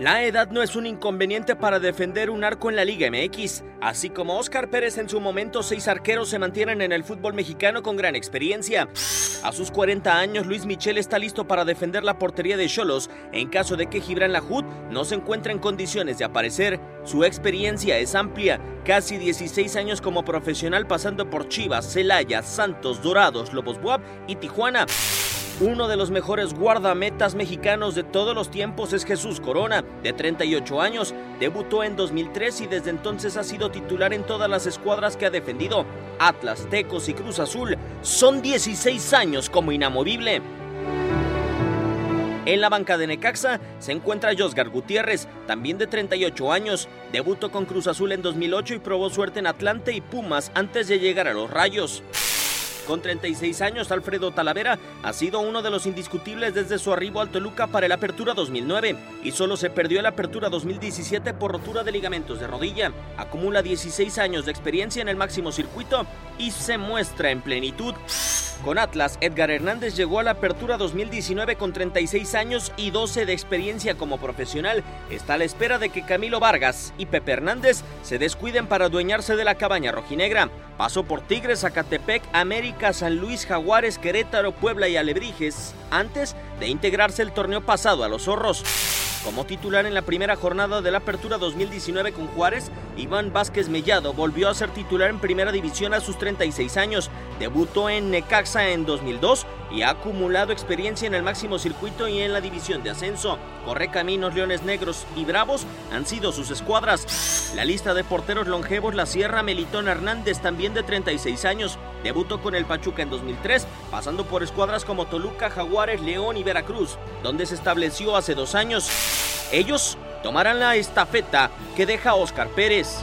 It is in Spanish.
La edad no es un inconveniente para defender un arco en la Liga MX. Así como Oscar Pérez en su momento, seis arqueros se mantienen en el fútbol mexicano con gran experiencia. A sus 40 años, Luis Michel está listo para defender la portería de Cholos en caso de que Gibran Lahoud no se encuentre en condiciones de aparecer. Su experiencia es amplia, casi 16 años como profesional pasando por Chivas, Celaya, Santos, Dorados, Lobos Buap y Tijuana. Uno de los mejores guardametas mexicanos de todos los tiempos es Jesús Corona, de 38 años. Debutó en 2003 y desde entonces ha sido titular en todas las escuadras que ha defendido. Atlas, Tecos y Cruz Azul son 16 años como inamovible. En la banca de Necaxa se encuentra Josgar Gutiérrez, también de 38 años. Debutó con Cruz Azul en 2008 y probó suerte en Atlante y Pumas antes de llegar a los Rayos. Con 36 años, Alfredo Talavera ha sido uno de los indiscutibles desde su arribo al Toluca para el Apertura 2009 y solo se perdió el Apertura 2017 por rotura de ligamentos de rodilla. Acumula 16 años de experiencia en el máximo circuito y se muestra en plenitud. Con Atlas, Edgar Hernández llegó a la Apertura 2019 con 36 años y 12 de experiencia como profesional. Está a la espera de que Camilo Vargas y Pepe Hernández se descuiden para adueñarse de la cabaña rojinegra. Pasó por Tigres, Zacatepec, América, San Luis, Jaguares, Querétaro, Puebla y Alebrijes, antes de integrarse el torneo pasado a los Zorros. Como titular en la primera jornada de la Apertura 2019 con Juárez, Iván Vázquez Mellado volvió a ser titular en Primera División a sus 36 años. Debutó en Necaxa en 2002 y ha acumulado experiencia en el máximo circuito y en la división de ascenso. Correcaminos, Leones Negros y Bravos han sido sus escuadras. La lista de porteros longevos la Sierra Melitón Hernández, también de 36 años. Debutó con el Pachuca en 2003, pasando por escuadras como Toluca, Jaguares, León y Veracruz, donde se estableció hace dos años. Ellos tomarán la estafeta que deja Oscar Pérez.